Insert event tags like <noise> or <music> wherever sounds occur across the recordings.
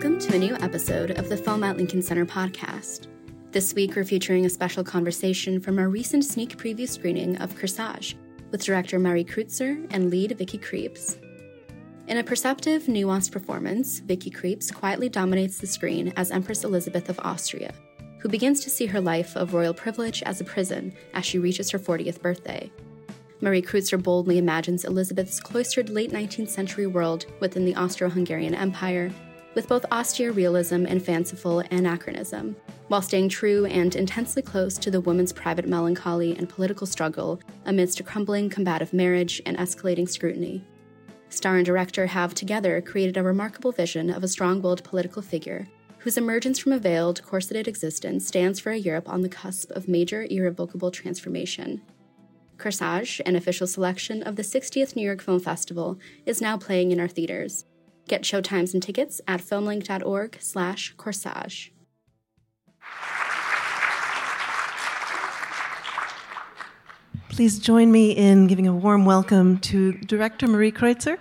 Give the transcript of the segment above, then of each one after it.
Welcome to a new episode of the at Lincoln Center podcast. This week, we're featuring a special conversation from our recent sneak preview screening of Corsage with director Marie Kreutzer and lead Vicky Krieps. In a perceptive, nuanced performance, Vicky Krieps quietly dominates the screen as Empress Elizabeth of Austria, who begins to see her life of royal privilege as a prison as she reaches her 40th birthday. Marie Kreutzer boldly imagines Elizabeth's cloistered late 19th century world within the Austro Hungarian Empire, with both austere realism and fanciful anachronism, while staying true and intensely close to the woman's private melancholy and political struggle amidst a crumbling combative marriage and escalating scrutiny. Star and director have together created a remarkable vision of a strong willed political figure whose emergence from a veiled, corseted existence stands for a Europe on the cusp of major irrevocable transformation. Corsage, an official selection of the 60th New York Film Festival, is now playing in our theaters. Get showtimes and tickets at filmlinc.org slash corsage. Please join me in giving a warm welcome to director Marie Kreutzer.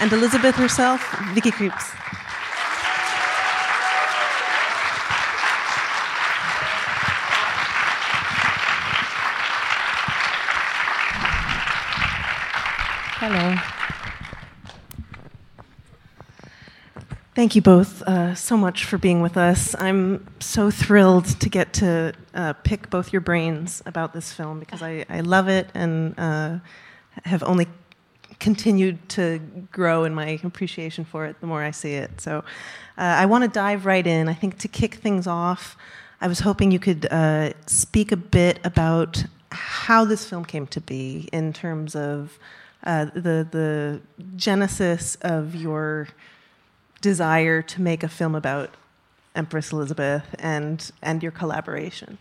and Elizabeth herself, Vicky Krieps. Thank you both uh, so much for being with us. I'm so thrilled to get to uh, pick both your brains about this film because I, I love it and uh, have only continued to grow in my appreciation for it the more I see it. So uh, I want to dive right in. I think to kick things off, I was hoping you could uh, speak a bit about how this film came to be in terms of uh, the the genesis of your desire to make a film about Empress Elizabeth and and your collaboration.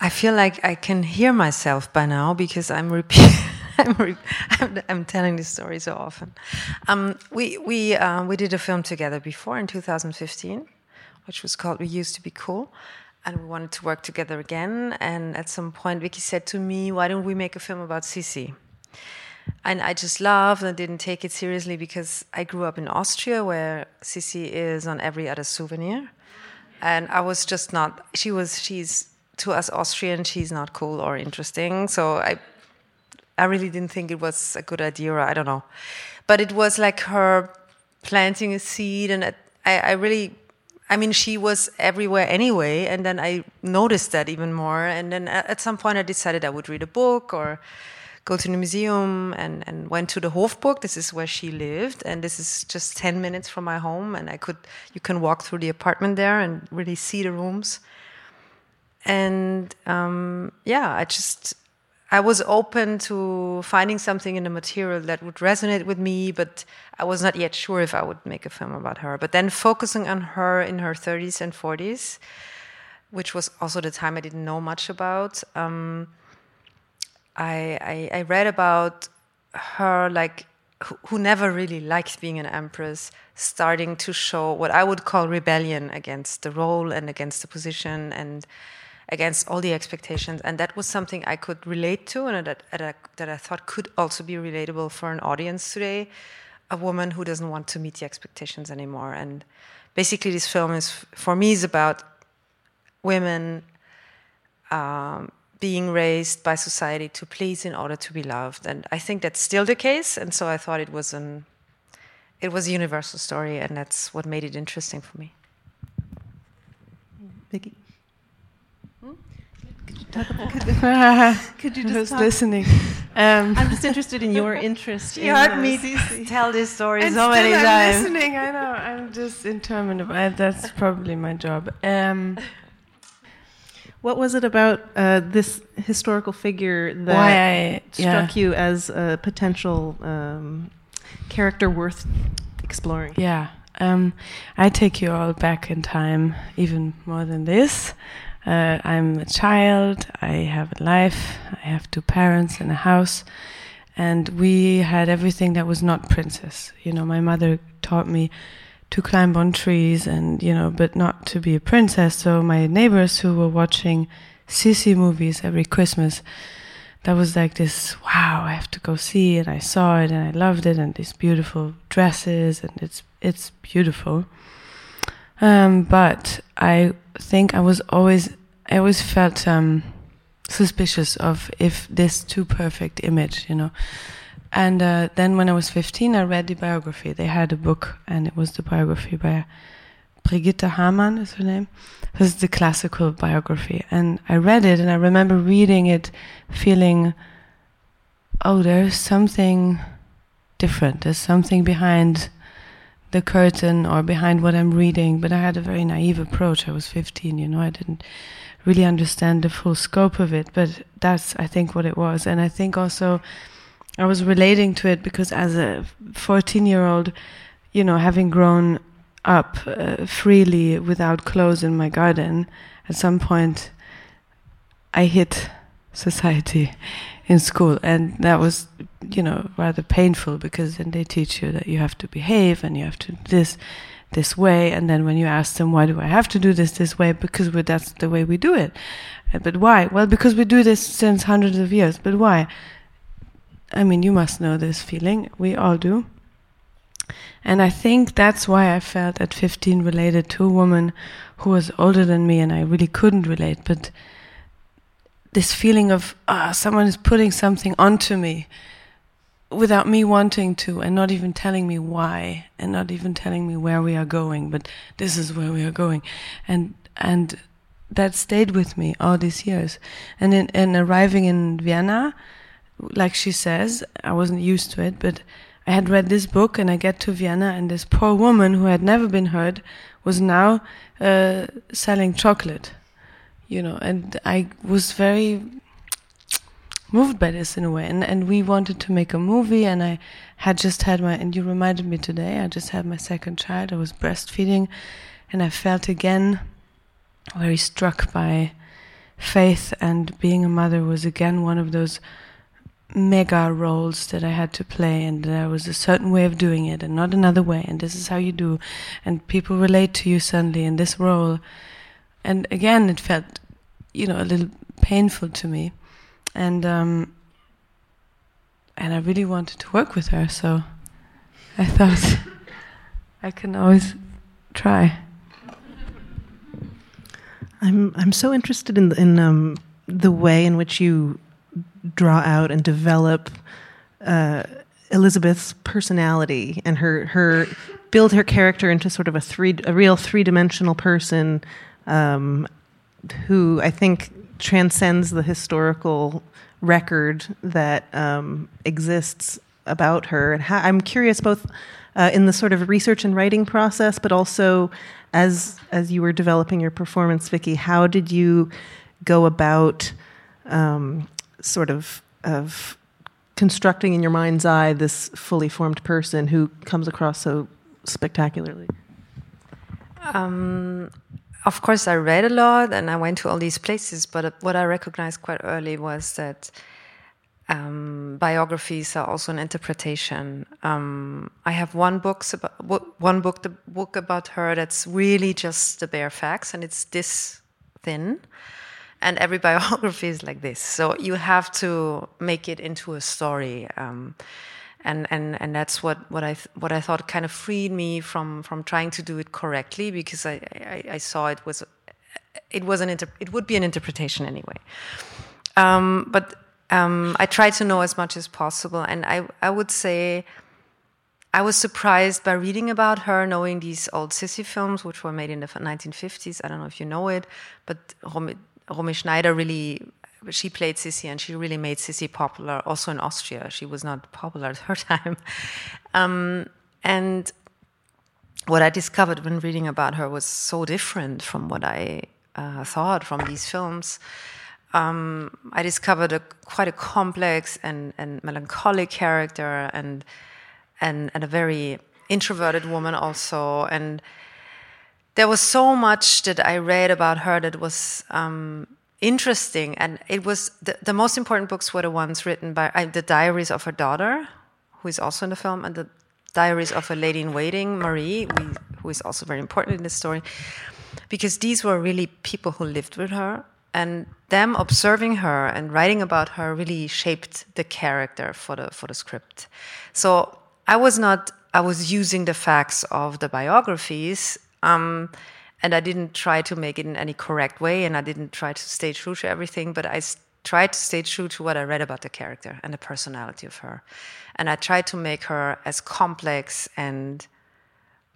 I feel like I can hear myself by now because I'm repeating. <laughs> I'm, I'm, I'm, telling this story so often. Um, we we uh, we did a film together before in 2015, which was called "We Used to Be Cool," and we wanted to work together again. And at some point, Vicky said to me, "Why don't we make a film about Sisi?" And I just laughed and didn't take it seriously because I grew up in Austria, where Sisi is on every other souvenir, and I was just not. She was. She's to us Austrian. She's not cool or interesting. So I I really didn't think it was a good idea, or I don't know. But it was like her planting a seed, and I, I really, I mean, she was everywhere anyway. And then I noticed that even more. And then at some point, I decided I would read a book or go to the museum and, and went to the Hofburg. This is where she lived, and this is just 10 minutes from my home. And I could, you can walk through the apartment there and really see the rooms. And um, yeah, I just I was open to finding something in the material that would resonate with me, but I was not yet sure if I would make a film about her. But then focusing on her in her 30s and 40s, which was also the time I didn't know much about, um, I, I, I, read about her like who, never really liked being an empress, starting to show what I would call rebellion against the role and against the position and against all the expectations. And that was something I could relate to and that, that I thought could also be relatable for an audience today. A woman who doesn't want to meet the expectations anymore. And basically, this film is, for me, is about women um, being raised by society to please in order to be loved. And I think that's still the case. And so I thought it was an it was a universal story, and that's what made it interesting for me. Vicky. <laughs> Could you just talk? listening? Um, I'm just interested in your interest. <laughs> You heard me tell this story and so many I'm times. listening. I know. I'm just interminable. That's probably my job. Um, <laughs> what was it about uh, this historical figure that I, struck yeah. you as a potential um, character worth exploring? Yeah. Um, I take you all back in time, even more than this. Uh, I'm a child, I have a life, I have two parents and a house, and we had everything that was not princess. You know, my mother taught me to climb on trees and you know, but not to be a princess. So my neighbors who were watching Sissi movies every Christmas, that was like this. Wow, I have to go see it. I saw it and I loved it, and these beautiful dresses, and it's it's beautiful. Um, but I think I was always I always felt um, suspicious of if this too perfect image, you know. And uh, then when I was 15, I read the biography. They had a book, and it was the biography by Brigitte Hamann, is her name. This is the classical biography. And I read it, and I remember reading it feeling, oh, there's something different. There's something behind the curtain or behind what I'm reading. But I had a very naive approach. I was 15, you know, I didn't really understand the full scope of it. But that's, I think, what it was. And I think also I was relating to it because as a 14 year old, you know, having grown up uh, freely without clothes in my garden, at some point I hit society <laughs> in school, and that was, you know, rather painful because then they teach you that you have to behave and you have to this this way, and then when you ask them why do I have to do this this way, because that's the way we do it. Uh, but why? Well, because we do this since hundreds of years. But why? I mean, you must know this feeling. We all do. And I think that's why I felt at 15 related to a woman who was older than me and I really couldn't relate. But this feeling of, ah, someone is putting something onto me without me wanting to and not even telling me why and not even telling me where we are going, but this is where we are going. And, and that stayed with me all these years. And in, in arriving in Vienna, like she says, I wasn't used to it, but I had read this book and I get to Vienna and this poor woman who had never been heard was now uh, selling chocolate, you know, and I was very moved by this in a way. And, and we wanted to make a movie and I had just had my, and you reminded me today, I just had my second child. I was breastfeeding and I felt again very struck by faith and being a mother was again one of those mega roles that I had to play, and there was a certain way of doing it, and not another way, and this is how you do, and people relate to you suddenly in this role. And again, it felt, you know, a little painful to me, and um, and I really wanted to work with her, so I thought <laughs> I can always try. I'm I'm so interested in in um, the way in which you draw out and develop uh, Elizabeth's personality and her her build her character into sort of a three a real three dimensional person um, who I think transcends the historical record that um, exists about her. And how, I'm curious both uh, in the sort of research and writing process, but also as as you were developing your performance, Vicky. How did you go about um, sort of of constructing in your mind's eye this fully formed person who comes across so spectacularly? Um, of course, I read a lot and I went to all these places, but what I recognized quite early was that um, biographies are also an interpretation. Um, I have one books about one book, the book about her that's really just the bare facts, and it's this thin and every <laughs> biography is like this. So you have to make it into a story. Um, and, and, and that's what, what, I what I thought kind of freed me from, from trying to do it correctly because I, I, I saw it was it was an inter- it would be an interpretation anyway. Um, but um, I tried to know as much as possible, and I I would say I was surprised by reading about her, knowing these old Sissi films, which were made in the 1950s. I don't know if you know it, but Romy Schneider really she played Sissi and she really made Sissi popular also in Austria. She was not popular <laughs> at her time. Um, and what I discovered when reading about her was so different from what I uh, thought from these films. Um, I discovered a, quite a complex and, and melancholic character and, and, and a very introverted woman also. And there was so much that I read about her that was um, interesting, and it was the, the, most important books were the ones written by uh, the diaries of her daughter, who is also in the film, and the diaries of a lady in waiting, Marie, we, who is also very important in this story, because these were really people who lived with her, and them observing her and writing about her really shaped the character for the for the script. So I was not I was using the facts of the biographies. Um, and I didn't try to make it in any correct way, and I didn't try to stay true to everything, but I tried to stay true to what I read about the character and the personality of her. And I tried to make her as complex and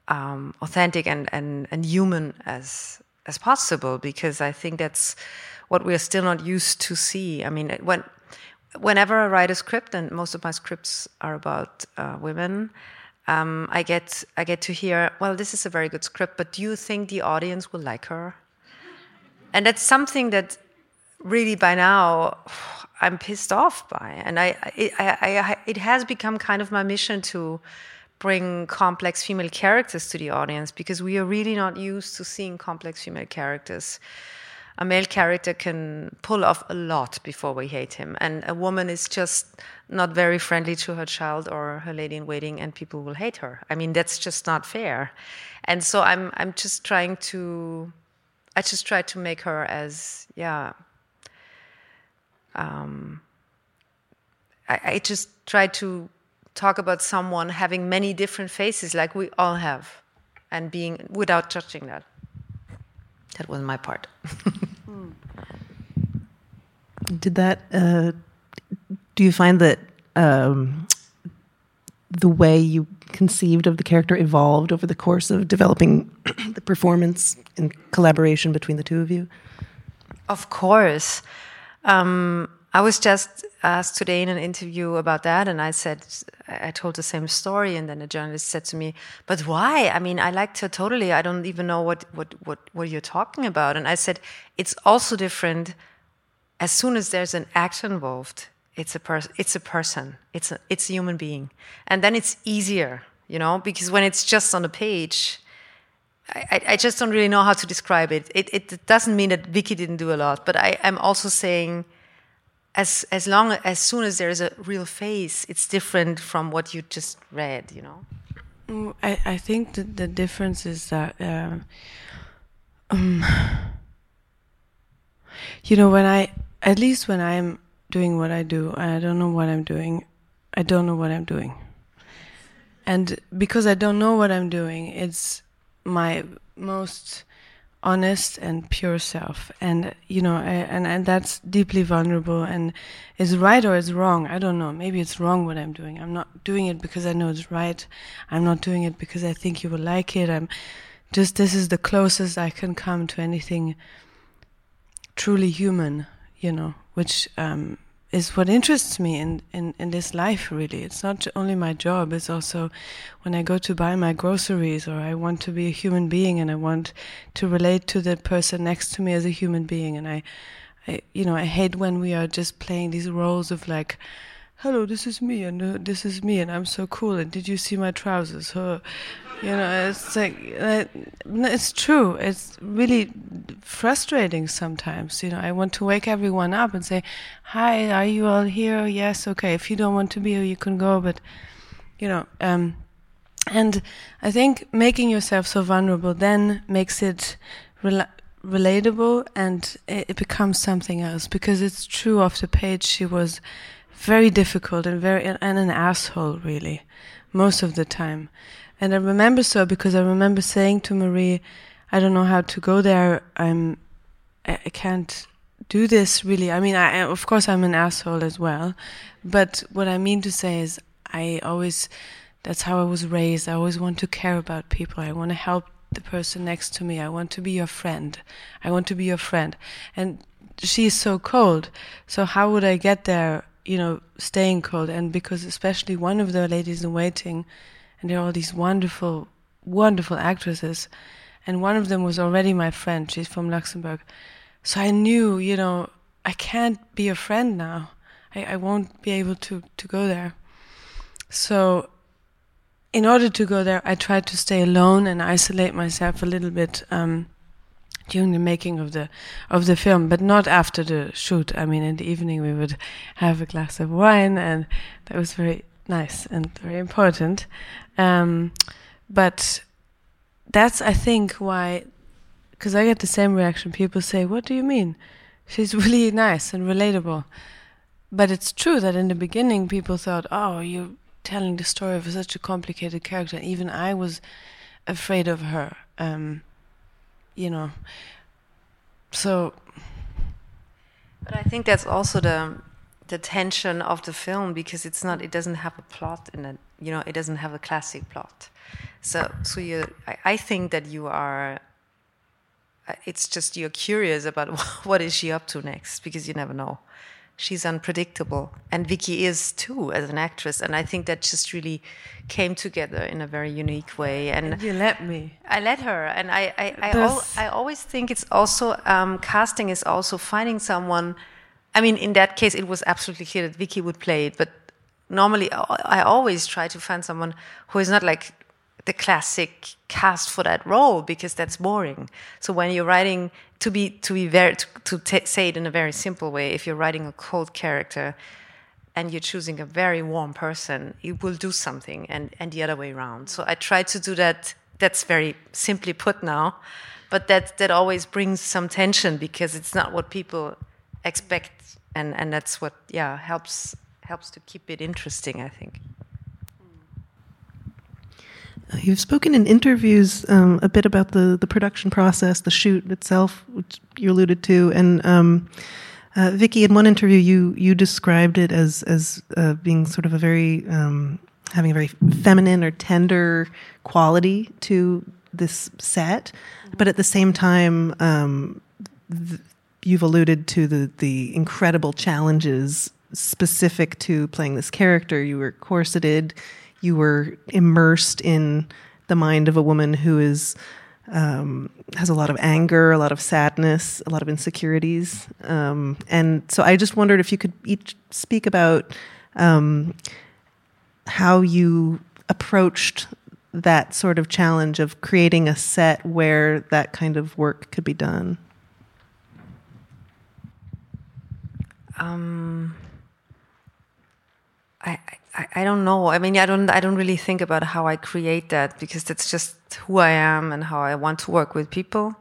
um, authentic and, and, and human as, as possible, because I think that's what we're still not used to see. I mean, when, whenever I write a script, and most of my scripts are about uh, women, um, I get I get to hear, well, this is a very good script, but do you think the audience will like her? And that's something that really by now <sighs> I'm pissed off by, and I, I, I, it has become kind of my mission to bring complex female characters to the audience because we are really not used to seeing complex female characters a male character can pull off a lot before we hate him, and a woman is just not very friendly to her child or her lady in waiting, and people will hate her. I mean, that's just not fair. And so I'm I'm just trying to, I just try to make her as yeah. Um, I, I just try to talk about someone having many different faces, like we all have, and being without judging that. That was my part. Did that? Uh, do you find that um, the way you conceived of the character evolved over the course of developing <clears throat> the performance in collaboration between the two of you? Of course. Um, I was just asked today in an interview about that, and I said, I told the same story, and then the journalist said to me, "But why? I mean, I liked her totally. I don't even know what what what what you're talking about." And I said, "It's also different. As soon as there's an act involved, it's a person. It's a person. It's a it's a human being, and then it's easier, you know, because when it's just on the page." I, I just don't really know how to describe it. It, it doesn't mean that Vicky didn't do a lot, but I, I'm also saying as as long as soon as there is a real face, it's different from what you just read. You know. Mm, I I think that the difference is that. Uh, um, you know, when I, at least when I'm doing what I do, I don't know what I'm doing, I don't know what I'm doing. And because I don't know what I'm doing, it's my most honest and pure self. And you know and and that's deeply vulnerable and is right or is wrong? I don't know. Maybe it's wrong what i'm doing. I'm not doing it because i know it's right. I'm not doing it because i think you will like it. I'm just this is the closest i can come to anything truly human you know which um, is what interests me in, in, in this life, really. It's not only my job, it's also when I go to buy my groceries or I want to be a human being and I want to relate to the person next to me as a human being. And I, I you know, I hate when we are just playing these roles of like, hello, this is me, and uh, this is me, and I'm so cool, and did you see my trousers? Huh? You know, it's like, it's true. It's really frustrating sometimes. You know, I want to wake everyone up and say, hi, are you all here? Yes, okay. If you don't want to be here, you can go, but, you know, um, and I think making yourself so vulnerable then makes it rela- relatable and it, it becomes something else because it's true off the page she was very difficult and very and an asshole really most of the time and i remember so because i remember saying to marie i don't know how to go there. I'm i, can't do this really. I mean i of course i'm an asshole as well. But what i mean to say is i always that's how i was raised. I always want to care about people. I want to help the person next to me. I want to be your friend. I want to be your friend. And she's so cold. So how would i get there you know, staying cold. And because especially one of the ladies in waiting, and there are all these wonderful, wonderful actresses, and one of them was already my friend. She's from Luxembourg. So I knew, you know, I can't be a friend now. I, I won't be able to, to go there. So in order to go there, I tried to stay alone and isolate myself a little bit. Um, during the making of the of the film, but not after the shoot. I mean, in the evening we would have a glass of wine, and that was very nice and very important. Um, but that's I think why, because I get the same reaction. People say, "What do you mean?" She's <laughs> really nice and relatable. But it's true that in the beginning people thought, "Oh, you're telling the story of such a complicated character." Even I was afraid of her. Um, you know. So. But I think that's also the the tension of the film because it's not it doesn't have a plot in it you know it doesn't have a classic plot. So so you I, I think that you are uh, it's just you're curious about <laughs> what is she up to next because you never know. She's unpredictable. And vicky is too as an actress and i think that just really came together in a very unique way and, and you let me. I let her and i i, I, al I always think it's also um, casting is also finding someone I mean, in that case, it was absolutely clear that Vicky would play it. But normally, uh, I always try to find someone who is not like the classic cast for that role because that's boring. So when you're writing to be to be very to, to say it in a very simple way, if you're writing a cold character and you're choosing a very warm person, it will do something, and and the other way around. So I try to do that. That's very simply put now, but that that always brings some tension because it's not what people expect and and that's what yeah helps helps to keep it interesting i think. Uh, You've spoken in interviews um, a bit about the, the production process, the shoot itself, which you alluded to, and um, uh, Vicky, in one interview, you you described it as as uh, being sort of a very um, having a very feminine or tender quality to this set, but at the same time, um, th- you've alluded to the the incredible challenges specific to playing this character. You were corseted, you were immersed in the mind of a woman who is um, has a lot of anger, a lot of sadness, a lot of insecurities, um, and so I just wondered if you could each speak about um, how you approached that sort of challenge of creating a set where that kind of work could be done. Um, I, I, I don't know. I mean, I don't I don't really think about how I create that because that's just who I am and how I want to work with people.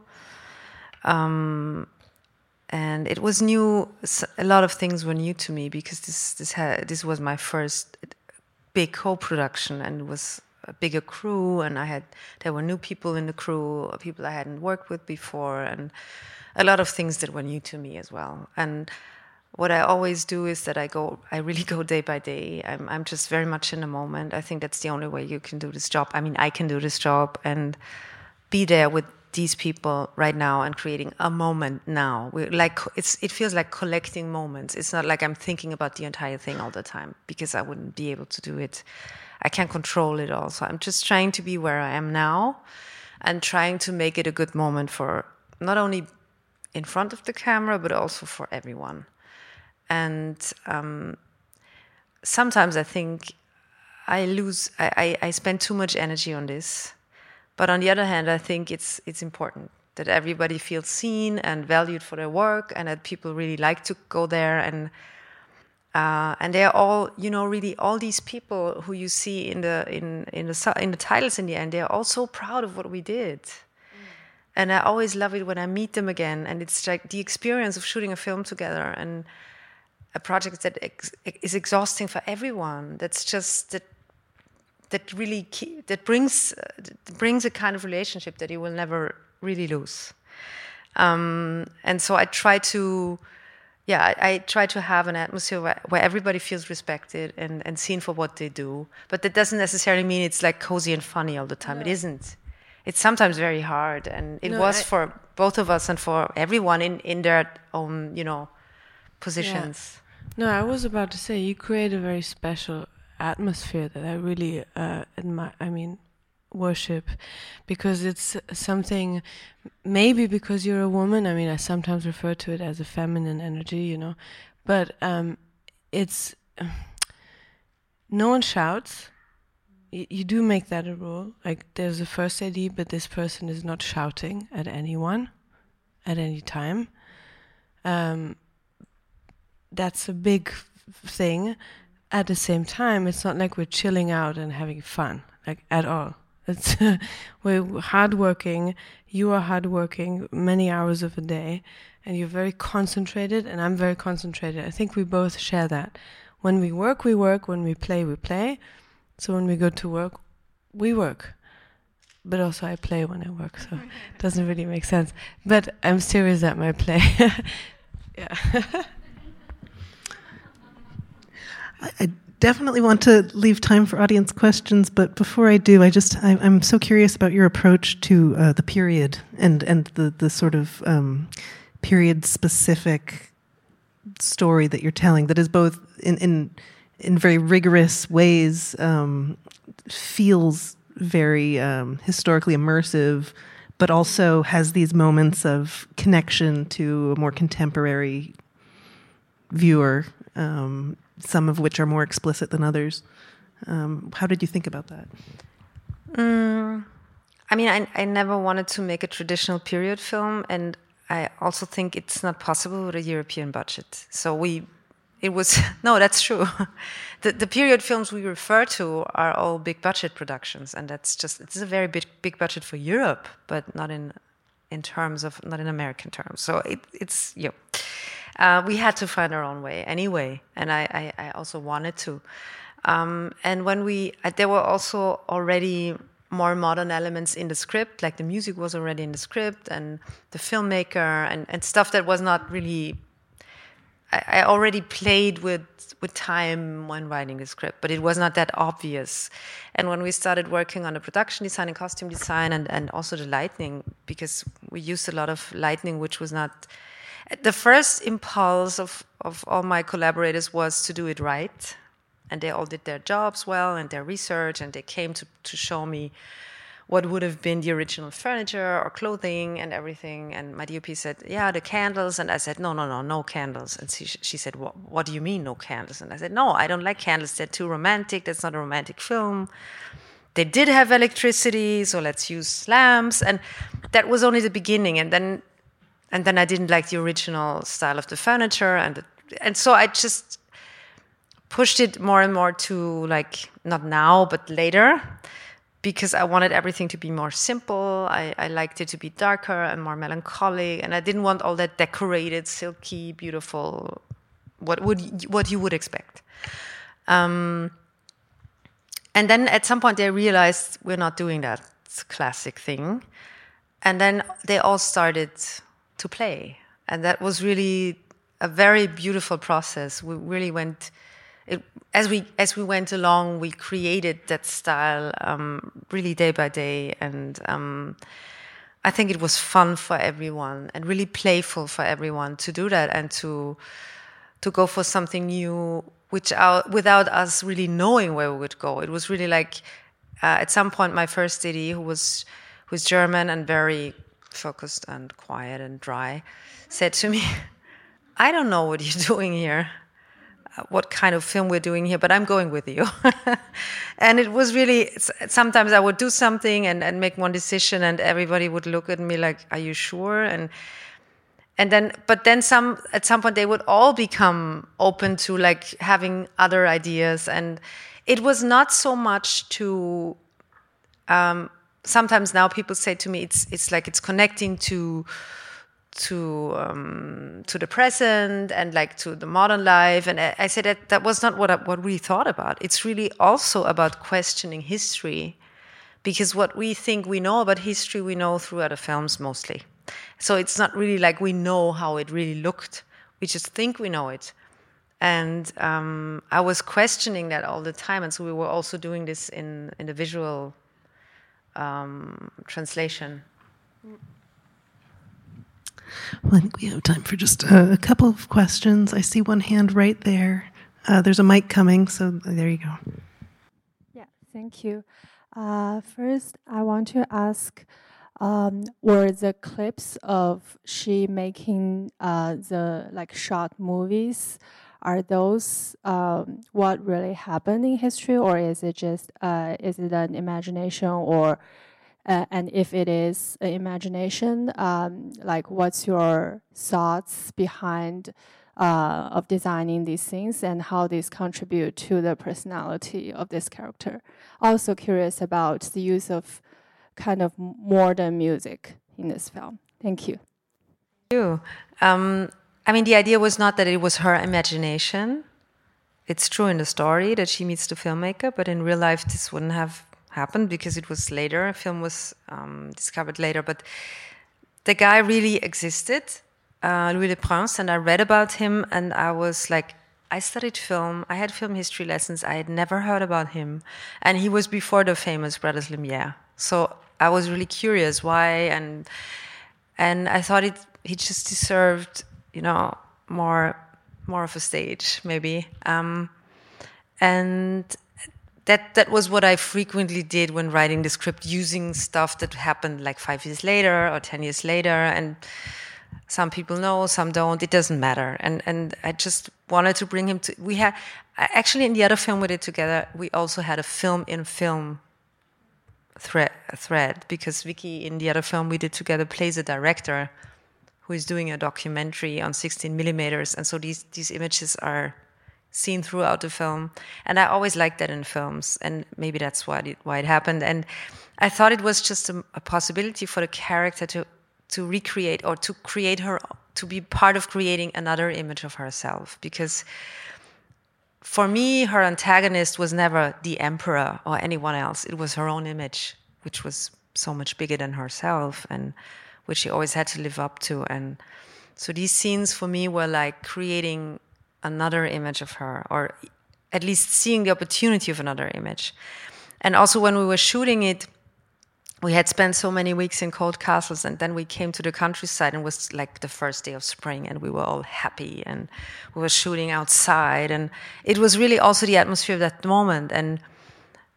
Um, and it was new. A lot of things were new to me because this this had, this was my first big co-production and it was a bigger crew and I had there were new people in the crew, people I hadn't worked with before, and a lot of things that were new to me as well. And what I always do is that I go, I really <laughs> go day by day. I'm, I'm just very much in the moment. I think that's the only way you can do this job. I mean, I can do this job and be there with these people right now and creating a moment now. we like it's, it feels like collecting moments. It's not like I'm thinking about the entire thing all the time because I wouldn't be able to do it. I can't control it all. So I'm just trying to be where I am now and trying to make it a good moment for not only in front of the camera, but also for everyone. And um, sometimes I think I lose, I, I, I spend too much energy on this. But on the other hand, I think it's, it's important that everybody feels seen and valued for their work and that people really like to go there and uh, and they're all you know really all these people who you see in the in in the in the titles in the end they're all so proud of what we did mm. and i always love it when i meet them again and it's like the experience of shooting a film together and a project that ex is exhausting for everyone. That's just that that really key, that brings uh, that brings a kind of relationship that you will never really lose. Um, and so I try to, yeah, I, I, try to have an atmosphere where, where everybody feels respected and, and seen for what they do. But that doesn't necessarily mean it's like cozy and funny all the time. No. It isn't. It's sometimes very hard, and it no, was I, for both of us and for everyone in in their own, you know, positions. Yeah. No, I was about to say you create a very special atmosphere that I really uh, admire. I mean, worship because it's something maybe because you're a woman i mean i sometimes refer to it as a feminine energy you know but um, it's <sighs> no one shouts you do make that a rule like there's a first ad but this person is not shouting at anyone at any time um, that's a big thing. At the same time, it's not like we're chilling out and having fun, like at all. It's <laughs> we're hardworking. You are hardworking many hours of a day, and you're very concentrated, and I'm very concentrated. I think we both share that. When we work, we work. When we play, we play. So when we go to work, we work. But also I play when I work, so <laughs> it doesn't really make sense. But I'm serious at my play. <laughs> yeah. I, definitely want to leave time for audience questions, but before I do, I just I, am so curious about your approach to uh, the period and and the the sort of um, period specific story that you're telling that is both in in in very rigorous ways um, feels very um, historically immersive, but also has these moments of connection to a more contemporary viewer, um, some of which are more explicit than others. Um, how did you think about that? Mm, I mean, I, I never wanted to make a traditional period film, and I also think it's not possible with a European budget. So we it was <laughs> no, that's true. <laughs> the, the period films we refer to are all big budget productions, and that's just it's a very big big budget for Europe, but not in in terms of not in American terms. So it, it's know, uh, we had to find our own way anyway, and I I, I also wanted to. Um, and when we uh, there were also already more modern elements in the script, like the music was already in the script, and the filmmaker and, and stuff that was not really I, already played with with time when writing the script, but it was not that obvious. And when we started working on the production design and costume design, and and also the lighting, because we used a lot of lighting, which was not the first impulse of of all my collaborators was to do it right, and they all did their jobs well and their research, and they came to to show me what would have been the original furniture or clothing and everything. And my DOP said, "Yeah, the candles." And I said, "No, no, no, no candles." And she, she said, what, "What do you mean, no candles?" And I said, "No, I don't like candles. They're too romantic. That's not a romantic film." They did have electricity, so let's use lamps. And that was only the beginning. And then, and then I didn't like the original style of the furniture, and and so I just pushed it more and more to like not now, but later because I wanted everything to be more simple. I, I, liked it to be darker and more melancholic, and I didn't want all that decorated, silky, beautiful, what would what you would expect. Um, and then at some point they realized we're not doing that classic thing, and then they all started to play, and that was really a very beautiful process. We really went it, as we as we went along, we created that style um, really day by day, and um, I think it was fun for everyone and really playful for everyone to do that and to to go for something new, which out, without us really knowing where we would go. It was really like uh, at some point, my first AD, who was who's German and very focused and quiet and dry, said to me, "I don't know what you're <laughs> doing here." what kind of film we're doing here, but I'm going with you. <laughs> and it was really, sometimes I would do something and, and make one decision and everybody would look at me like, are you sure? And, and then, but then some, at some point they would all become open to like having other ideas. And it was not so much to, um, sometimes now people say to me, it's, it's like it's connecting to, to um, to the present and like to the modern life. And I, I said that that was not what I, what we thought about. It's really also about questioning history, because what we think we know about history, we know through other films mostly. So it's not really like we know how it really looked. We just think we know it. And um, I was questioning that all the time, and so we were also doing this in in the visual um, translation. Well, I think we have time for just a, a couple of questions. I see one hand right there. Uh, there's a mic coming, so there you go. Yeah, thank you. Uh, first, I want to ask um, were the clips of she making uh, the like short movies are those um, what really happened in history or is it just uh, is it an imagination or uh, and if it is an imagination, um, like what's your thoughts behind uh, of designing these things and how these contribute to the personality of this character. Also curious about the use of kind of modern music in this film. Thank you. Thank you. Um, I mean, the idea was not that it was her imagination. It's true in the story that she meets the filmmaker, but in real life, this wouldn't have happened because it was later. A film was um, discovered later, but the guy really existed, uh, Louis Le Prince, and I read about him, and I was like, I studied film. I had film history lessons. I had never heard about him, and he was before the famous Brothers Lumiere. So I was really curious why, and and I thought it he just deserved, you know, more more of a stage maybe. Um, and that that was what I frequently did when writing the script, using stuff that happened like five years later or ten years later, and some people know, some don't. It doesn't matter. And and I just wanted to bring him to. We had actually in the other film we did together. We also had a film in film thread, thread because Vicky in the other film we did together plays a director who is doing a documentary on 16 millimeters, and so these these images are seen throughout the film. And I always liked that in films, and maybe that's why it, why it happened. And I thought it was just a, a possibility for the character to to recreate or to create her to be part of creating another image of herself because for me her antagonist was never the emperor or anyone else it was her own image which was so much bigger than herself and which she always had to live up to and so these scenes for me were like creating another image of her, or at least seeing the opportunity of another image. And also, when we were shooting it, we had spent so many weeks in cold castles, and then we came to the countryside, and it was like the first day of spring, and we were all happy, and we were shooting outside, and it was really also the atmosphere of that moment. And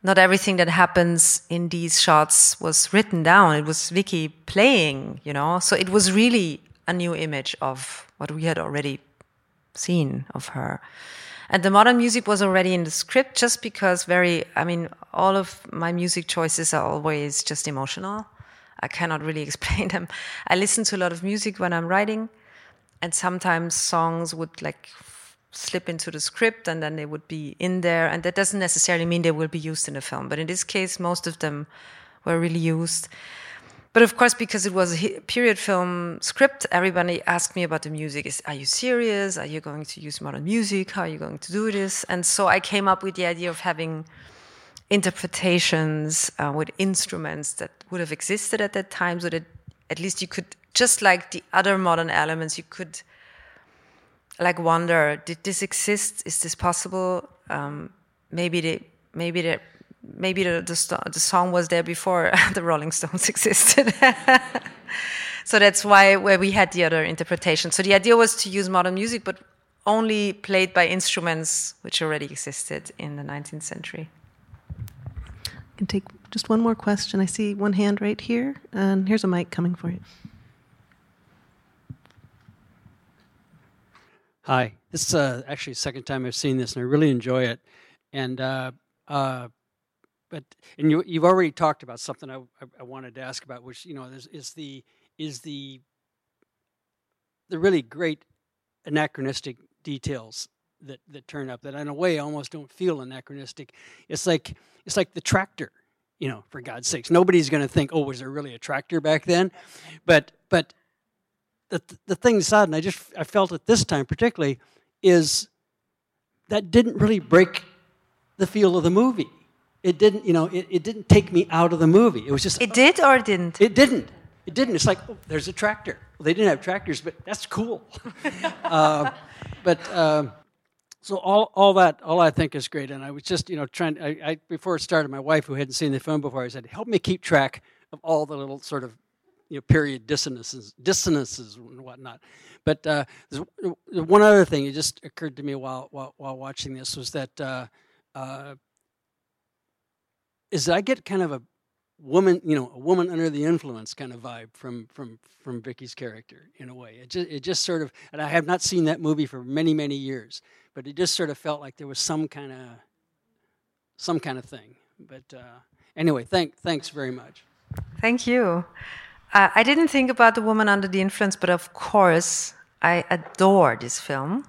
not everything that happens in these shots was written down; it was Vicky playing, you know. So it was really a new image of what we had already seen of her. And the modern music was already in the script just because very, I mean, all of my music choices are always just emotional. I cannot really <laughs> explain them. I listen to a lot of music when I'm writing, and sometimes songs would like slip into the script and then they would be in there. And that doesn't necessarily mean they will be used in the film. But in this case, most of them were really used. But of course, because it was a period film script, everybody asked me about the music. Is, are you serious? Are you going to use modern music? How are you going to do this? And so I came up with the idea of having interpretations uh, with instruments that would have existed at that time, so that at least you could, just like the other modern elements, you could like wonder: Did this exist? Is this possible? Um, maybe they, maybe they maybe the, the, the song was there before <laughs> the Rolling Stones <laughs> existed. <laughs> so that's why where we had the other interpretation. So the idea was to use modern music, but only played by instruments which already existed in the 19th century. I can take just one more question. I see one hand right here, and here's a mic coming for you. Hi, this is uh, actually the second time I've seen this, and I really enjoy it. And uh, uh, but and you you've already talked about something I, I, wanted to ask about, which you know is, is the is the the really great anachronistic details that that turn up that in a way almost don't feel anachronistic. It's like it's like the tractor, you know, for God's sakes. Nobody's going to think, oh, was there really a tractor back then? But but the the thing sad, and I just I felt it this time particularly, is that didn't really break the feel of the movie it didn't, you know, it, it didn't take me out of the movie. It was just. It did or it didn't? It didn't. It didn't. It's like, oh, there's a tractor. Well, they didn't have tractors, but that's cool. <laughs> uh, but uh, so all, all that, all I think is great. And I was just, you know, trying. I, I before it started, my wife, who hadn't seen the film before, I said, help me keep track of all the little sort of, you know, period dissonances, dissonances and whatnot. But uh, one other thing, it just occurred to me while while, while watching this was that. Uh, uh, is I get kind of a woman, you know, a woman under the influence kind of vibe from from from Vicky's character in a way. It just it just sort of, and I have not seen that movie for many many years, but it just sort of felt like there was some kind of some kind of thing. But uh, anyway, thank thanks very much. Thank you. Uh, I didn't think about the woman under the influence, but of course I adore this film.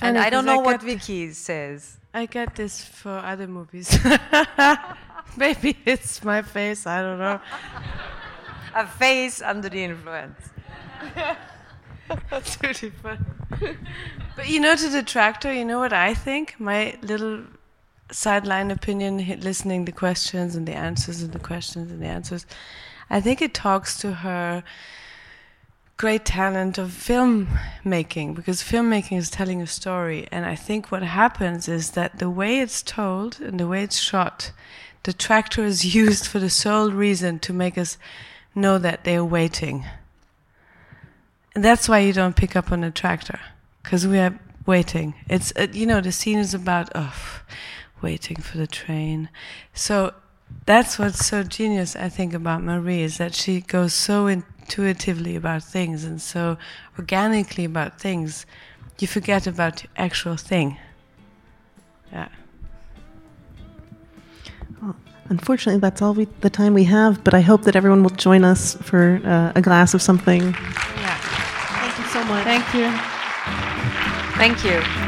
and I don't know I what Vicky says. I get this for other movies. <laughs> Maybe it's my face. I don't know. A face under the influence. <laughs> That's really fun. but you know, to the tractor, you know what I think? My little sideline opinion, listening the questions and the answers and the questions and the answers. I think it talks to her great talent of film making because filmmaking is telling a story. And i think what happens is that the way it's told and the way it's shot the tractor is <laughs> used for the sole reason to make us know that they're waiting. And that's why you don't pick up on a tractor because we are waiting. It's uh, you know the scene is about oh waiting for the train. So that's what's so genius i think about marie is that she goes so intuitively about things and so organically about things, you forget about the actual thing. Yeah. Well, unfortunately, that's all we, the time we have, but I hope that everyone will join us for uh, a glass of something. Yeah. Thank you so much. Thank you. Thank you.